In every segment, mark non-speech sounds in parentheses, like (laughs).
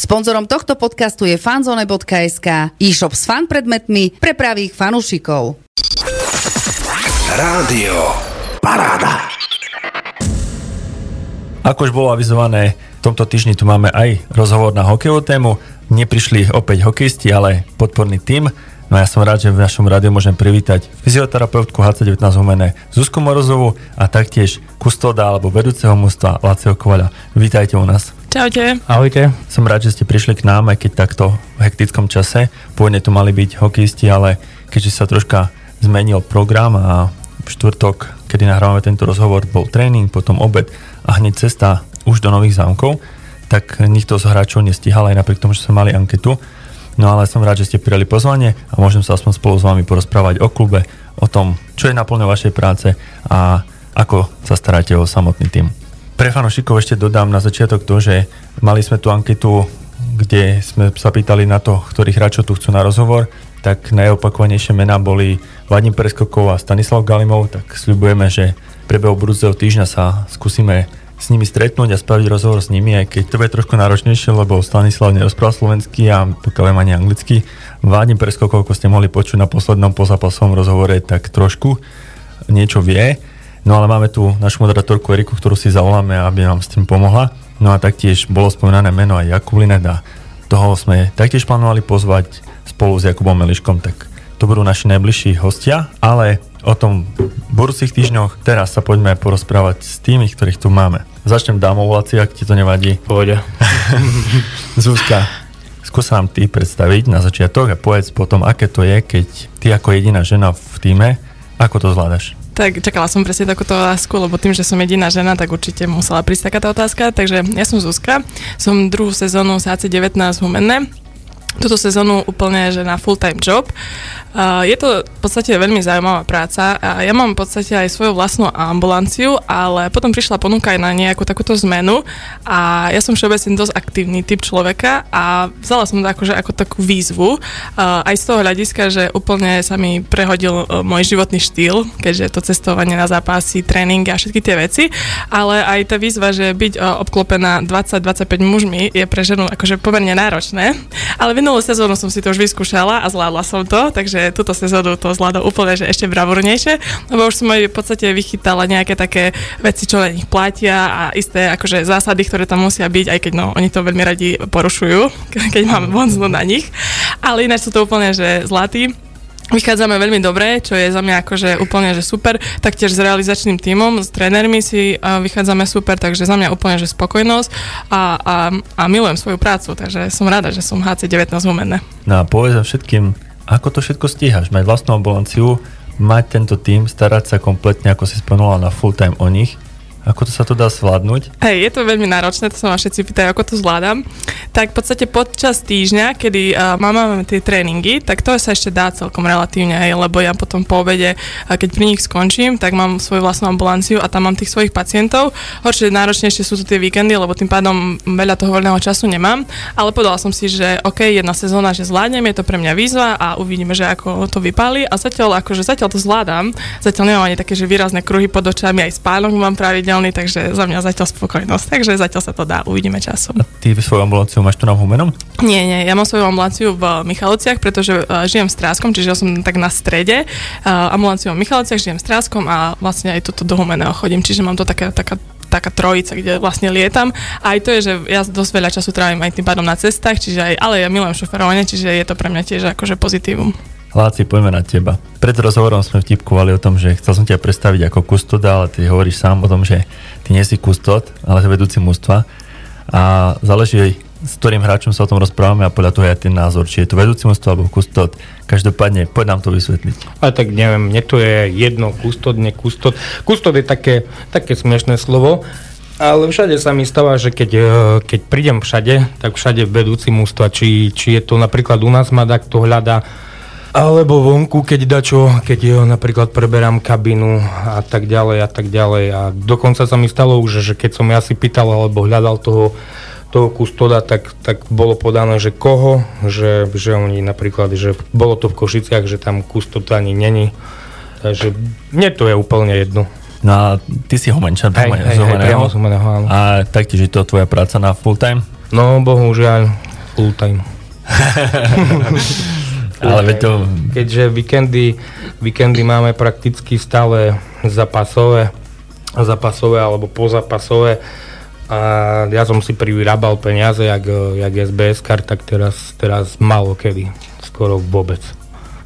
Sponzorom tohto podcastu je fanzone.sk, e-shop s fan predmetmi pre pravých fanúšikov. Rádio Paráda. Ako už bolo avizované, v tomto týždni tu máme aj rozhovor na hokejovú tému. Neprišli opäť hokejisti, ale podporný tím. No ja som rád, že v našom rádiu môžem privítať fyzioterapeutku HC19 Humené Zuzku Morozovu a taktiež kustoda alebo vedúceho mústva Lacio Kovaľa. Vítajte u nás. Čaute. Ahojte. Som rád, že ste prišli k nám, aj keď takto v hektickom čase. Pôvodne tu mali byť hokejisti, ale keďže sa troška zmenil program a v štvrtok, kedy nahrávame tento rozhovor, bol tréning, potom obed a hneď cesta už do Nových zámkov, tak nikto z hráčov nestihal aj napriek tomu, že sme mali anketu. No ale som rád, že ste prijali pozvanie a môžem sa aspoň spolu s vami porozprávať o klube, o tom, čo je naplňou vašej práce a ako sa staráte o samotný tým. Pre fanošikov ešte dodám na začiatok to, že mali sme tú anketu, kde sme sa pýtali na to, ktorých hráčov tu chcú na rozhovor, tak najopakovanejšie mená boli Vadim Preskokov a Stanislav Galimov, tak sľubujeme, že prebehu budúceho týždňa sa skúsime s nimi stretnúť a spraviť rozhovor s nimi, aj keď to bude trošku náročnejšie, lebo Stanislav nerozprával slovensky a pokiaľ viem ani anglicky. Vádim preskokov, ako ste mohli počuť na poslednom pozápasovom rozhovore, tak trošku niečo vie. No ale máme tu našu moderatorku Eriku, ktorú si zavoláme, aby nám s tým pomohla. No a taktiež bolo spomínané meno aj Jakub Linet a toho sme taktiež plánovali pozvať spolu s Jakubom Meliškom, tak to budú naši najbližší hostia, ale o tom v budúcich týždňoch teraz sa poďme porozprávať s tými, ktorých tu máme. Začnem dámov, Laci, ak ti to nevadí. Pôjde. (laughs) Zuzka, skús nám ty predstaviť na začiatok a povedz potom, aké to je, keď ty ako jediná žena v týme, ako to zvládaš? Tak čakala som presne takúto otázku, lebo tým, že som jediná žena, tak určite musela prísť takáto otázka. Takže ja som Zuzka, som druhú sezónu SAC19 Humenné túto sezónu úplne že na full-time job. Je to v podstate veľmi zaujímavá práca. Ja mám v podstate aj svoju vlastnú ambulanciu, ale potom prišla ponuka aj na nejakú takúto zmenu a ja som všeobecne dosť aktívny typ človeka a vzala som to akože ako takú výzvu. Aj z toho hľadiska, že úplne sa mi prehodil uh, môj životný štýl, keďže to cestovanie na zápasy, tréningy a všetky tie veci, ale aj tá výzva, že byť uh, obklopená 20-25 mužmi je pre ženu akože pomerne náročné, ale minulú sezónu som si to už vyskúšala a zvládla som to, takže túto sezónu to zvládol úplne, že ešte bravúrnejšie, lebo už som aj v podstate vychytala nejaké také veci, čo na nich platia a isté akože zásady, ktoré tam musia byť, aj keď no, oni to veľmi radi porušujú, (laughs) keď máme bonznu na nich. Ale ináč sú to úplne, že zlatí Vychádzame veľmi dobre, čo je za mňa akože úplne že super. Taktiež s realizačným tímom, s trénermi si vychádzame super, takže za mňa úplne že spokojnosť a, a, a milujem svoju prácu, takže som rada, že som HC19 Humenné. No a povedz všetkým, ako to všetko stíhaš? Mať vlastnú ambulanciu, mať tento tým, starať sa kompletne, ako si spomenula, na full time o nich ako to sa to dá zvládnuť? Hej, je to veľmi náročné, to sa ma všetci pýtajú, ako to zvládam. Tak v podstate počas týždňa, kedy uh, máme tie tréningy, tak to sa ešte dá celkom relatívne, hej, lebo ja potom po obede, keď pri nich skončím, tak mám svoju vlastnú ambulanciu a tam mám tých svojich pacientov. Horšie, náročnejšie sú tu tie víkendy, lebo tým pádom veľa toho voľného času nemám, ale povedala som si, že OK, jedna sezóna, že zvládnem, je to pre mňa výzva a uvidíme, že ako to vypáli a zatiaľ, akože zatiaľ to zvládam, zatiaľ nemám ani také, že výrazné kruhy pod očami, aj spánok mám pravidelne pravidelný, takže za mňa zatiaľ spokojnosť. Takže zatiaľ sa to dá, uvidíme časom. A ty svoju ambulanciu máš tu na Humenom? Nie, nie, ja mám svoju ambulanciu v Michalovciach, pretože uh, žijem v Stráskom, čiže ja som tak na strede. Uh, ambulanciu v Michalovciach, žijem v Stráskom a vlastne aj toto do Humeného chodím, čiže mám to také, taká taká trojica, kde vlastne lietam. A aj to je, že ja dosť veľa času trávim aj tým pádom na cestách, čiže aj, ale ja milujem šoferovanie, čiže je to pre mňa tiež akože pozitívum. Láci, poďme na teba. Pred rozhovorom sme vtipkovali o tom, že chcel som ťa predstaviť ako kustoda, ale ty hovoríš sám o tom, že ty nie si kustod, ale vedúci mústva. A záleží, s ktorým hráčom sa o tom rozprávame a podľa toho aj ten názor, či je to vedúci mústva alebo kustod. Každopádne, poď nám to vysvetliť. Ale tak neviem, mne to je jedno, kustod, nie kustod. Kustod je také, také smiešné slovo, ale všade sa mi stáva, že keď, e, keď prídem všade, tak všade vedúci mústva, či, či je to napríklad u nás Madak, to hľadá alebo vonku, keď dačo, keď jo, napríklad preberám kabinu a tak ďalej a tak ďalej. A dokonca sa mi stalo už, že keď som ja si pýtal alebo hľadal toho, toho kustoda, tak, tak bolo podané, že koho, že, že oni napríklad, že bolo to v Košiciach, že tam kustod ani není. Takže mne to je úplne jedno. No a ty si hej, hej, hej, A taktiež je to tvoja práca na full time? No, bohužiaľ, full time. (laughs) Ale to... Keďže víkendy, víkendy máme prakticky stále zapasové, zapasové alebo pozapasové, a ja som si privyrábal peniaze, jak, jak SBS kart, tak teraz, teraz malo kedy, skoro vôbec.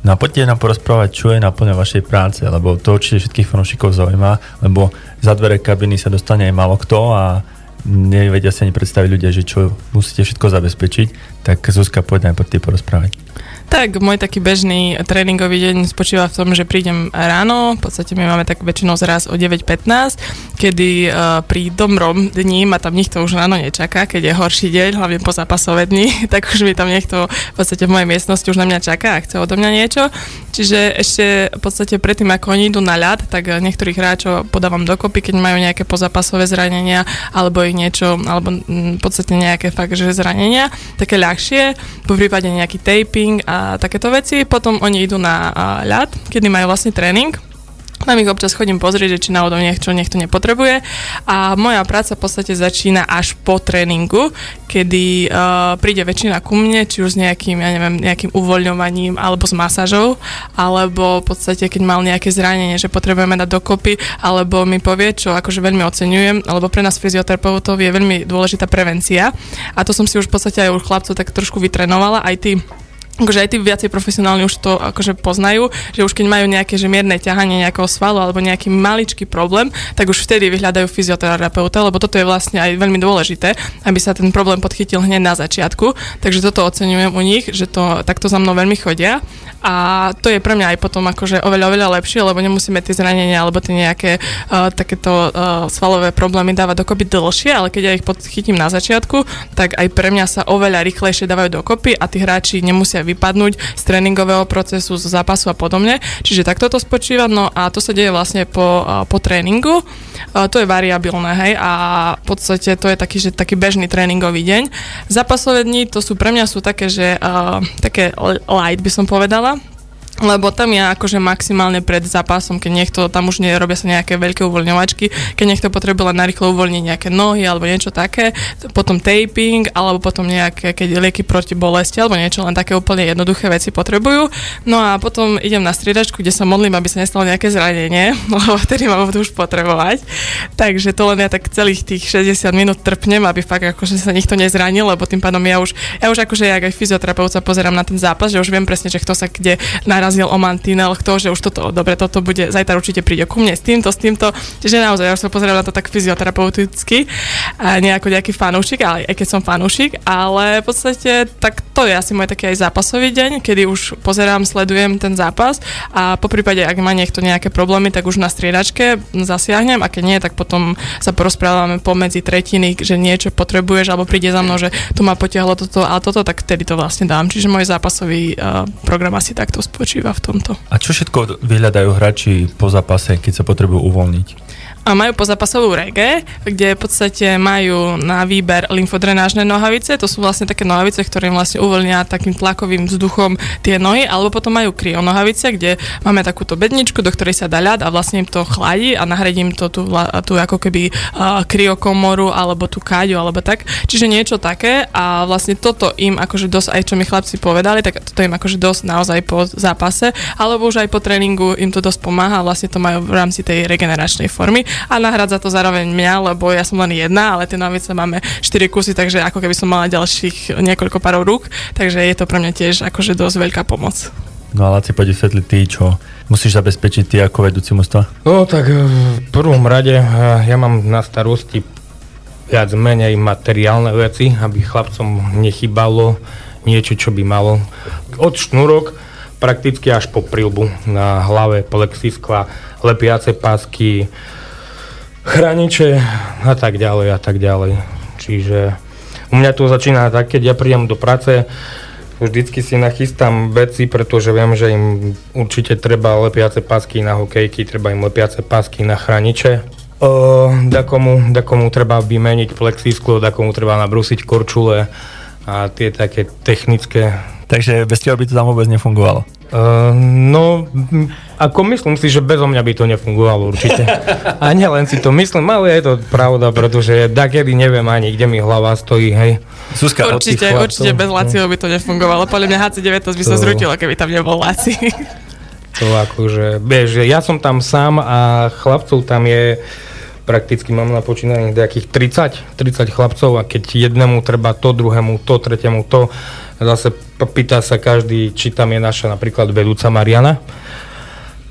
No a poďte nám porozprávať, čo je naplňa vašej práce, lebo to určite všetkých fanúšikov zaujíma, lebo za dvere kabiny sa dostane aj malo kto a nevedia si ani predstaviť ľudia, že čo musíte všetko zabezpečiť, tak Zuzka, poď najprv ty porozprávať. Tak, môj taký bežný tréningový deň spočíva v tom, že prídem ráno, v podstate my máme tak väčšinou zraz o 9.15, kedy uh, pri dobrom dni ma tam nikto už ráno nečaká, keď je horší deň, hlavne po zápasové dni, (laughs) tak už mi tam niekto v podstate v mojej miestnosti už na mňa čaká a chce odo mňa niečo. Čiže ešte v podstate predtým, ako oni idú na ľad, tak niektorých hráčov podávam dokopy, keď majú nejaké pozápasové zranenia alebo ich niečo, alebo v podstate nejaké fakt, že zranenia, také ľahšie, po prípade nejaký taping a takéto veci. Potom oni idú na ľad, kedy majú vlastne tréning tam ich občas chodím pozrieť, že či náhodou niekto, niekto nepotrebuje. A moja práca v podstate začína až po tréningu, kedy uh, príde väčšina ku mne, či už s nejakým, ja neviem, nejakým uvoľňovaním alebo s masážou, alebo v podstate, keď mal nejaké zranenie, že potrebujeme dať dokopy, alebo mi povie, čo akože veľmi oceňujem, alebo pre nás fyzioterapeutov je veľmi dôležitá prevencia. A to som si už v podstate aj u chlapcov tak trošku vytrenovala, aj ty akože aj tí viacej profesionálni už to akože poznajú, že už keď majú nejaké že mierne ťahanie nejakého svalu alebo nejaký maličký problém, tak už vtedy vyhľadajú fyzioterapeuta, lebo toto je vlastne aj veľmi dôležité, aby sa ten problém podchytil hneď na začiatku. Takže toto oceňujem u nich, že to takto za mnou veľmi chodia. A to je pre mňa aj potom akože oveľa, oveľa lepšie, lebo nemusíme tie zranenia alebo tie nejaké uh, takéto uh, svalové problémy dávať dokopy dlhšie, ale keď ja ich podchytím na začiatku, tak aj pre mňa sa oveľa rýchlejšie dávajú dokopy a tí hráči nemusia vypadnúť z tréningového procesu, z zápasu a podobne. Čiže takto to spočíva, no a to sa deje vlastne po, po tréningu. To je variabilné, hej, a v podstate to je taký, že taký bežný tréningový deň. Zápasové dni to sú pre mňa sú také, že uh, také light by som povedala, lebo tam ja akože maximálne pred zápasom, keď niekto, tam už nerobia sa nejaké veľké uvoľňovačky, keď niekto potrebuje len narýchlo uvoľniť nejaké nohy alebo niečo také, potom taping, alebo potom nejaké, keď lieky proti bolesti, alebo niečo, len také úplne jednoduché veci potrebujú. No a potom idem na striedačku, kde sa modlím, aby sa nestalo nejaké zranenie, (laughs) lebo vtedy ma budú už potrebovať. Takže to len ja tak celých tých 60 minút trpnem, aby fakt akože sa nikto nezranil, lebo tým pádom ja už, ja už akože jak aj fyzioterapeut sa pozerám na ten zápas, že už viem presne, že kto sa kde narazil o mantinel, kto, že už toto, dobre, toto bude, zajtra určite príde ku mne s týmto, s týmto. Čiže naozaj, ja už sa pozerám na to tak fyzioterapeuticky, a nejako nejaký fanúšik, ale aj keď som fanúšik, ale v podstate tak to je asi môj taký aj zápasový deň, kedy už pozerám, sledujem ten zápas a po prípade, ak má niekto nejaké problémy, tak už na striedačke zasiahnem a keď nie, tak potom sa porozprávame pomedzi tretiny, že niečo potrebuješ alebo príde za mnou, že tu ma potiahlo toto a toto, tak vtedy to vlastne dám. Čiže môj zápasový uh, program asi takto spočíva spočíva v tomto. A čo všetko vyhľadajú hráči po zápase, keď sa potrebujú uvoľniť? A majú pozápasovú rege, kde v podstate majú na výber lymfodrenážne nohavice, to sú vlastne také nohavice, ktoré im vlastne uvoľnia takým tlakovým vzduchom tie nohy, alebo potom majú kryonohavice, kde máme takúto bedničku, do ktorej sa dá ľad a vlastne im to chladí a nahradím to tú, tú ako keby uh, kryokomoru alebo tú káďu alebo tak. Čiže niečo také a vlastne toto im akože dosť, aj čo mi chlapci povedali, tak toto im akože dosť naozaj po zápase, alebo už aj po tréningu im to dosť pomáha vlastne to majú v rámci tej regeneračnej formy a nahradza to zároveň mňa, lebo ja som len jedna, ale tie novice máme 4 kusy, takže ako keby som mala ďalších niekoľko párov rúk, takže je to pre mňa tiež akože dosť veľká pomoc. No ale si poď vysvetliť ty, čo musíš zabezpečiť ty ako vedúci mústva? No tak eh, v prvom rade eh, ja mám na starosti viac menej materiálne veci, aby chlapcom nechybalo niečo, čo by malo. Od šnúrok prakticky až po prilbu na hlave plexiskla, lepiace pásky, chraniče a tak ďalej a tak ďalej. Čiže u mňa to začína tak, keď ja prídem do práce, vždycky si nachystám veci, pretože viem, že im určite treba lepiace pásky na hokejky, treba im lepiace pásky na chraniče. O, dakomu, dakomu treba vymeniť plexisklo, dakomu treba nabrúsiť korčule a tie také technické Takže bez teba by to tam vôbec nefungovalo. Uh, no, ako myslím si, že bezo mňa by to nefungovalo určite. A nielen si to myslím, ale je to pravda, pretože dakedy neviem ani, kde mi hlava stojí, hej. Suska, Určite, určite bez Láciho by to nefungovalo. Podľa mňa HC19 by sa To- zrutilo, keby tam nebol Láci. To akože, vieš, že ja som tam sám a chlapcov tam je prakticky mám na počínaní nejakých 30, 30 chlapcov a keď jednému treba to, druhému to, tretiemu to, zase pýta sa každý, či tam je naša napríklad vedúca Mariana.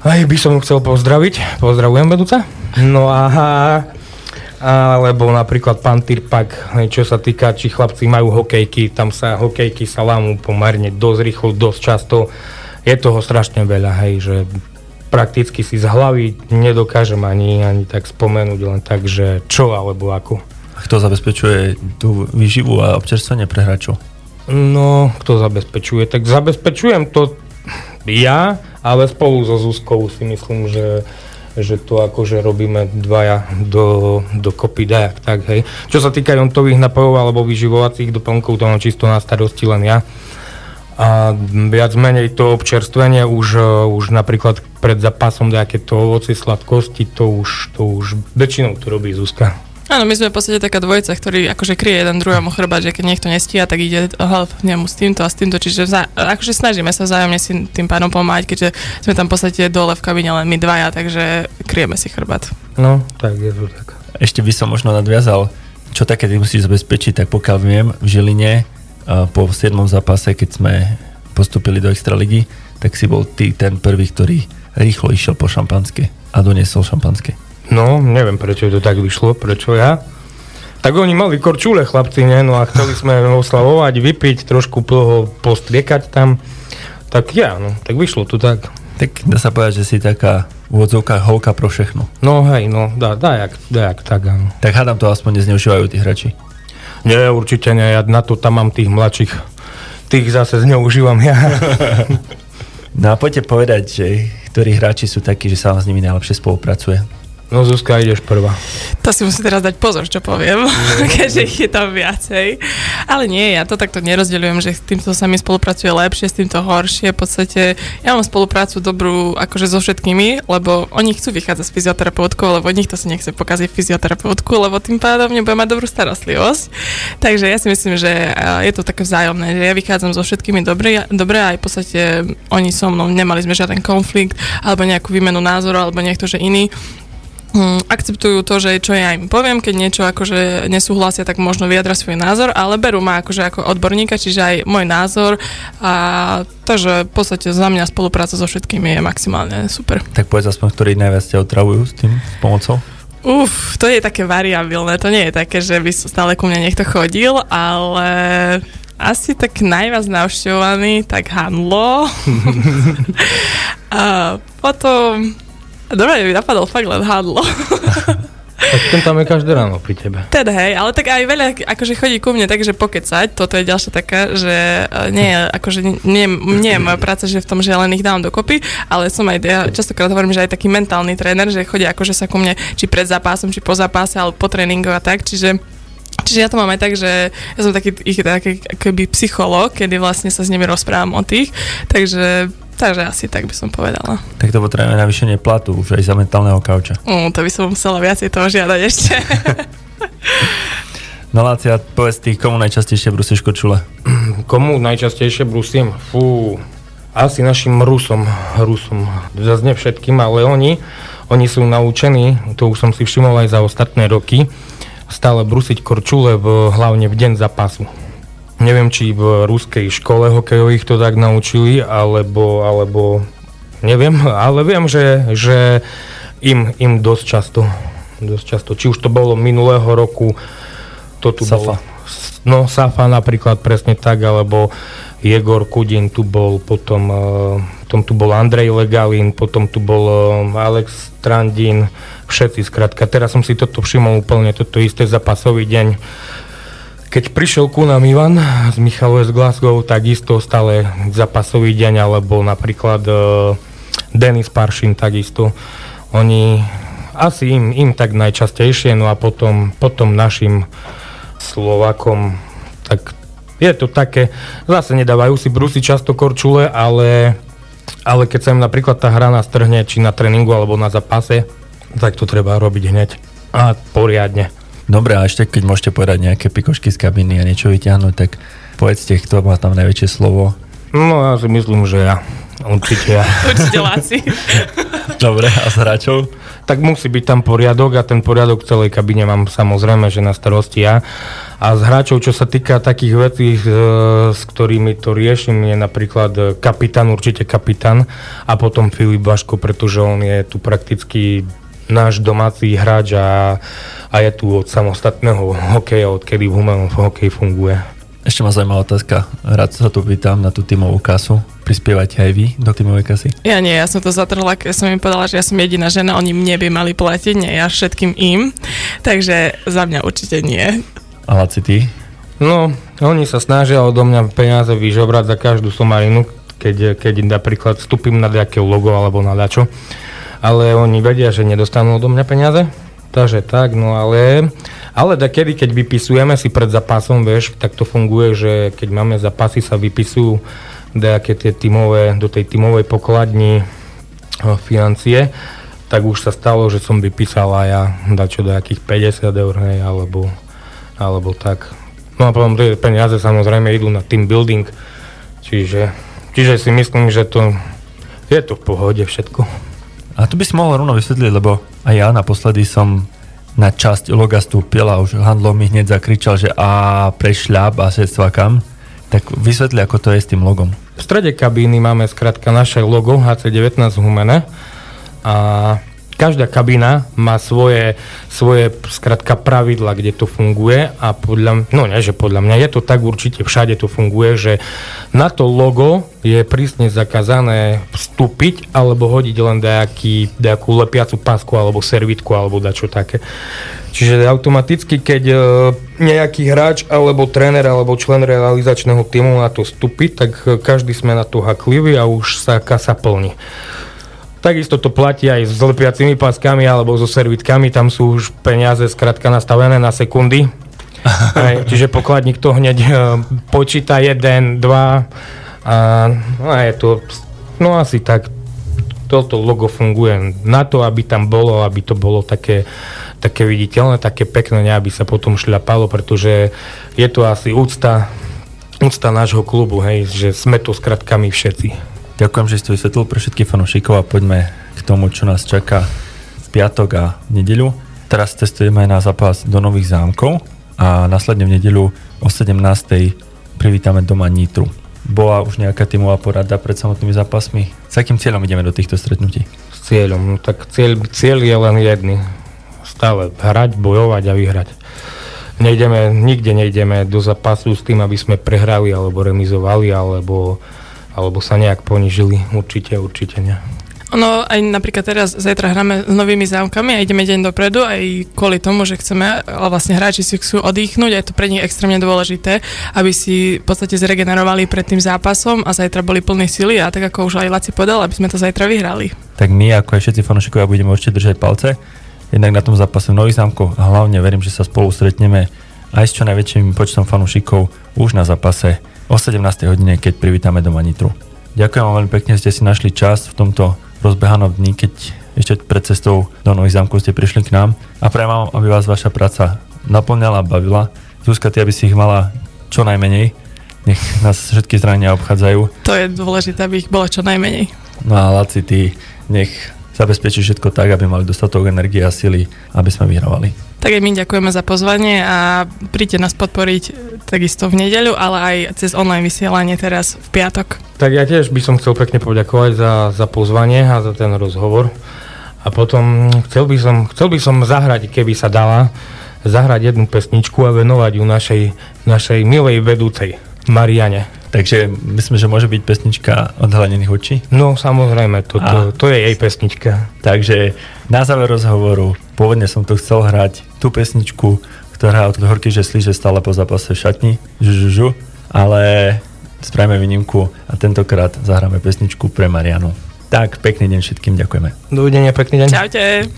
Aj by som chcel pozdraviť. Pozdravujem vedúca. No a alebo napríklad pán Tirpak, hej, čo sa týka, či chlapci majú hokejky, tam sa hokejky sa lámú pomerne dosť rýchlo, dosť často. Je toho strašne veľa, hej, že prakticky si z hlavy nedokážem ani, ani tak spomenúť, len tak, že čo alebo ako. A Kto zabezpečuje tú výživu a občerstvenie pre hráčov? No, kto zabezpečuje? Tak zabezpečujem to ja, ale spolu so Zuzkou si myslím, že že to akože robíme dvaja do, do kopy dajak, tak hej. Čo sa týka jontových napojov alebo vyživovacích doplnkov, to mám čisto na starosti len ja. A viac menej to občerstvenie už, už napríklad pred zápasom nejaké to ovoci, sladkosti, to už, to už väčšinou to robí Zuzka. Áno, my sme v podstate taká dvojica, ktorý akože kryje jeden druhému chrbát, že keď niekto nestíha, tak ide hlavne s týmto a s týmto, čiže vza, akože snažíme sa vzájomne si tým pádom pomáhať, keďže sme tam v podstate dole v kabine len my dvaja, takže kryjeme si chrbát. No, tak je to tak. Ešte by som možno nadviazal, čo také ty musíš zabezpečiť, tak pokiaľ viem, v Žiline po 7. zápase, keď sme postupili do Extraligy, tak si bol ty ten prvý, ktorý rýchlo išiel po šampanské a doniesol šampanské. No, neviem, prečo to tak vyšlo, prečo ja. Tak oni mali korčule, chlapci, ne? No a chceli sme oslavovať, vypiť, trošku toho postriekať tam. Tak ja, no, tak vyšlo to tak. Tak dá sa povedať, že si taká v odzovkách holka pro všechno. No hej, no, dá, dajak, dajak, tak áno. Tak hádam to aspoň nezneužívajú tí hráči. Nie, určite nie, ja na to tam mám tých mladších. Tých zase zneužívam ja. (laughs) No a poďte povedať, že ktorí hráči sú takí, že sa vám s nimi najlepšie spolupracuje. No Zuzka, ideš prvá. To si musí teraz dať pozor, čo poviem, keďže ich je tam viacej. Ale nie, ja to takto nerozdeľujem, že s týmto sa mi spolupracuje lepšie, s týmto horšie. V podstate ja mám spoluprácu dobrú akože so všetkými, lebo oni chcú vychádzať s fyzioterapeutkou, lebo nikto si nechce pokaziť fyzioterapeutku, lebo tým pádom nebude mať dobrú starostlivosť. Takže ja si myslím, že eh, je to také vzájomné, že ja vychádzam so všetkými dobre, dobre a aj v podstate oni so mnou nemali sme žiaden konflikt alebo nejakú výmenu názoru alebo niekto, že iný akceptujú to, že čo ja im poviem, keď niečo akože nesúhlasia, tak možno vyjadra svoj názor, ale berú ma akože ako odborníka, čiže aj môj názor a takže v podstate za mňa spolupráca so všetkými je maximálne super. Tak povedz aspoň, ktorí najviac ťa otravujú s tým, s pomocou. Uf, to je také variabilné, to nie je také, že by stále ku mne niekto chodil, ale asi tak najviac navštevovaný, tak Hanlo. (laughs) a potom... Dobre, mi napadol fakt len Hanlo. (laughs) Tak ten tam je každé ráno pri tebe. Teda hej, ale tak aj veľa akože chodí ku mne takže pokecať, toto je ďalšia taká, že eh, nie, je, akože nie, nie je moja práca, že v tom, že len ich dávam dokopy, ale som aj, ja častokrát hovorím, že aj taký mentálny tréner, že chodia akože sa ku mne, či pred zápasom, či po zápase, alebo po tréningu a tak, čiže Čiže ja to mám aj tak, že ja som taký, ich taký akoby psychológ, kedy vlastne sa s nimi rozprávam o tých, takže, takže asi tak by som povedala. Tak to potrebujeme navýšenie platu už aj za mentálneho kauča. Uh, to by som musela viacej toho žiadať ešte. (laughs) No Lácia, povedz ty, komu najčastejšie brusíš kočule? (clears throat) Komu najčastejšie brusím? Fú, asi našim Rusom. Rusom. Zase všetkým, ale oni, oni sú naučení, to už som si všimol aj za ostatné roky, stále brusiť korčule v, hlavne v deň zápasu. Neviem, či v ruskej škole hokejových to tak naučili, alebo, alebo neviem, (laughs) ale viem, že, že im, im dosť často, dosť často, či už to bolo minulého roku, to tu Safa. bolo. No, Safa napríklad presne tak, alebo Jegor Kudin tu bol, potom, uh, potom tu bol Andrej Legalín, potom tu bol uh, Alex Strandin, všetci skrátka. Teraz som si toto všimol úplne, toto isté zápasový deň. Keď prišiel ku nám Ivan z Michalu z Glasgow, takisto stále zápasový deň, alebo napríklad uh, Denis Paršin takisto. Oni asi im, im tak najčastejšie, no a potom, potom našim Slovakom, tak je to také, zase nedávajú si brusy často korčule, ale, ale keď sa im napríklad tá hra nastrhne, či na tréningu alebo na zápase, tak to treba robiť hneď a poriadne. Dobre, a ešte keď môžete povedať nejaké pikošky z kabiny a niečo vyťahnuť, tak povedzte, kto má tam najväčšie slovo. No ja si myslím, že ja. Určite ja. (laughs) Určite Láci. Dobre, a s hráčov? tak musí byť tam poriadok a ten poriadok v celej kabine mám samozrejme, že na starosti ja. A z hráčov, čo sa týka takých vecí, e, s ktorými to riešim, je napríklad kapitán, určite kapitán a potom Filip Vaško, pretože on je tu prakticky náš domáci hráč a, a je tu od samostatného hokeja, odkedy v humenom hokej funguje. Ešte ma zaujímavá otázka. Rád sa tu pýtam na tú tímovú kasu. Prispievate aj vy do tímovej kasy? Ja nie, ja som to zatrhla, keď som im povedala, že ja som jediná žena, oni mne by mali platiť, nie ja všetkým im. Takže za mňa určite nie. A Laci, ty? No, oni sa snažia odo mňa peniaze vyžobrať za každú somarinu, keď, keď napríklad vstúpim na nejaké logo alebo na dačo. Ale oni vedia, že nedostanú odo mňa peniaze. Takže tak, no ale ale da kedy, keď vypisujeme si pred zápasom, vieš, tak to funguje, že keď máme zápasy, sa vypisujú nejaké tie tímové, do tej tímovej pokladni financie, tak už sa stalo, že som vypísal aj ja dačo do akých 50 eur, hej, alebo, alebo tak. No a potom tie peniaze samozrejme idú na team building, čiže, čiže si myslím, že to je to v pohode všetko. A tu by si mohol rovno vysvetliť, lebo aj ja naposledy som na časť loga stúpil a už handlo mi hneď zakričal, že a prešľap a sredstva kam. Tak vysvetli, ako to je s tým logom. V strede kabíny máme skrátka naše logo HC19 Humene a každá kabína má svoje, svoje skratka pravidla, kde to funguje a podľa, no nie, že podľa mňa je to tak určite, všade to funguje, že na to logo je prísne zakázané vstúpiť alebo hodiť len nejaký, nejakú lepiacu pásku alebo servitku alebo dačo také. Čiže automaticky, keď e, nejaký hráč alebo tréner alebo člen realizačného týmu na to vstúpi, tak e, každý sme na to haklivý a už sa kasa plní. Takisto to platí aj s lepiacimi páskami alebo so servitkami, tam sú už peniaze skrátka nastavené na sekundy. (laughs) Aj, čiže pokladník to hneď uh, počíta 1, 2 a, no a je to, no asi tak, toto logo funguje na to, aby tam bolo, aby to bolo také, také viditeľné, také pekné, aby sa potom šľapalo, pretože je to asi úcta, úcta nášho klubu, hej, že sme to skratkami všetci. Ďakujem, že ste vysvetlil pre všetkých fanúšikov a poďme k tomu, čo nás čaká v piatok a v nedeľu. Teraz cestujeme na zápas do Nových zámkov a následne v nedeľu o 17. privítame doma Nitru. Bola už nejaká tímová porada pred samotnými zápasmi? S akým cieľom ideme do týchto stretnutí? S cieľom, no tak cieľ, cieľ je len jedný. Stále hrať, bojovať a vyhrať. Nejdeme, nikde nejdeme do zápasu s tým, aby sme prehrali alebo remizovali, alebo alebo sa nejak ponižili. Určite, určite nie. Ono aj napríklad teraz zajtra hráme s novými zámkami a ideme deň dopredu aj kvôli tomu, že chceme, ale vlastne hráči si chcú oddychnúť a je to pre nich extrémne dôležité, aby si v podstate zregenerovali pred tým zápasom a zajtra boli plné sily a tak ako už aj Laci povedal, aby sme to zajtra vyhrali. Tak my ako aj všetci fanúšikovia budeme určite držať palce, jednak na tom zápase v Nových zámkoch a hlavne verím, že sa spolu stretneme aj s čo najväčším počtom fanúšikov už na zápase o 17. hodine, keď privítame doma Nitru. Ďakujem vám veľmi pekne, že ste si našli čas v tomto rozbehanom dni, keď ešte pred cestou do Nových zámkov ste prišli k nám a prajem vám, aby vás vaša práca naplňala a bavila. Zuzka, ty aby si ich mala čo najmenej, nech nás všetky zranenia obchádzajú. To je dôležité, aby ich bolo čo najmenej. No a Laci, ty nech zabezpečí všetko tak, aby mali dostatok energie a sily, aby sme vyhrávali. Tak aj my ďakujeme za pozvanie a príďte nás podporiť takisto v nedeľu, ale aj cez online vysielanie teraz v piatok. Tak ja tiež by som chcel pekne poďakovať za, za pozvanie a za ten rozhovor. A potom chcel by som, chcel by som zahrať, keby sa dala, zahrať jednu pesničku a venovať ju našej, našej milej vedúcej Mariane. Takže myslím, že môže byť pesnička odhalenených očí? No samozrejme, to, to, to je jej pesnička. Takže na záver rozhovoru, pôvodne som tu chcel hrať tú pesničku, ktorá od Horky že stále po zápase v šatni, žužužu, ale spravíme výnimku a tentokrát zahráme pesničku pre Marianu. Tak, pekný deň všetkým, ďakujeme. Dovidenia, pekný deň. Čaute.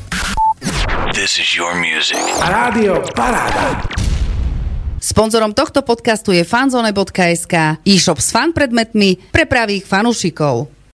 This is your music. Rádio Paráda. Sponzorom tohto podcastu je fanzone.sk, e-shop s fan predmetmi pre pravých fanúšikov.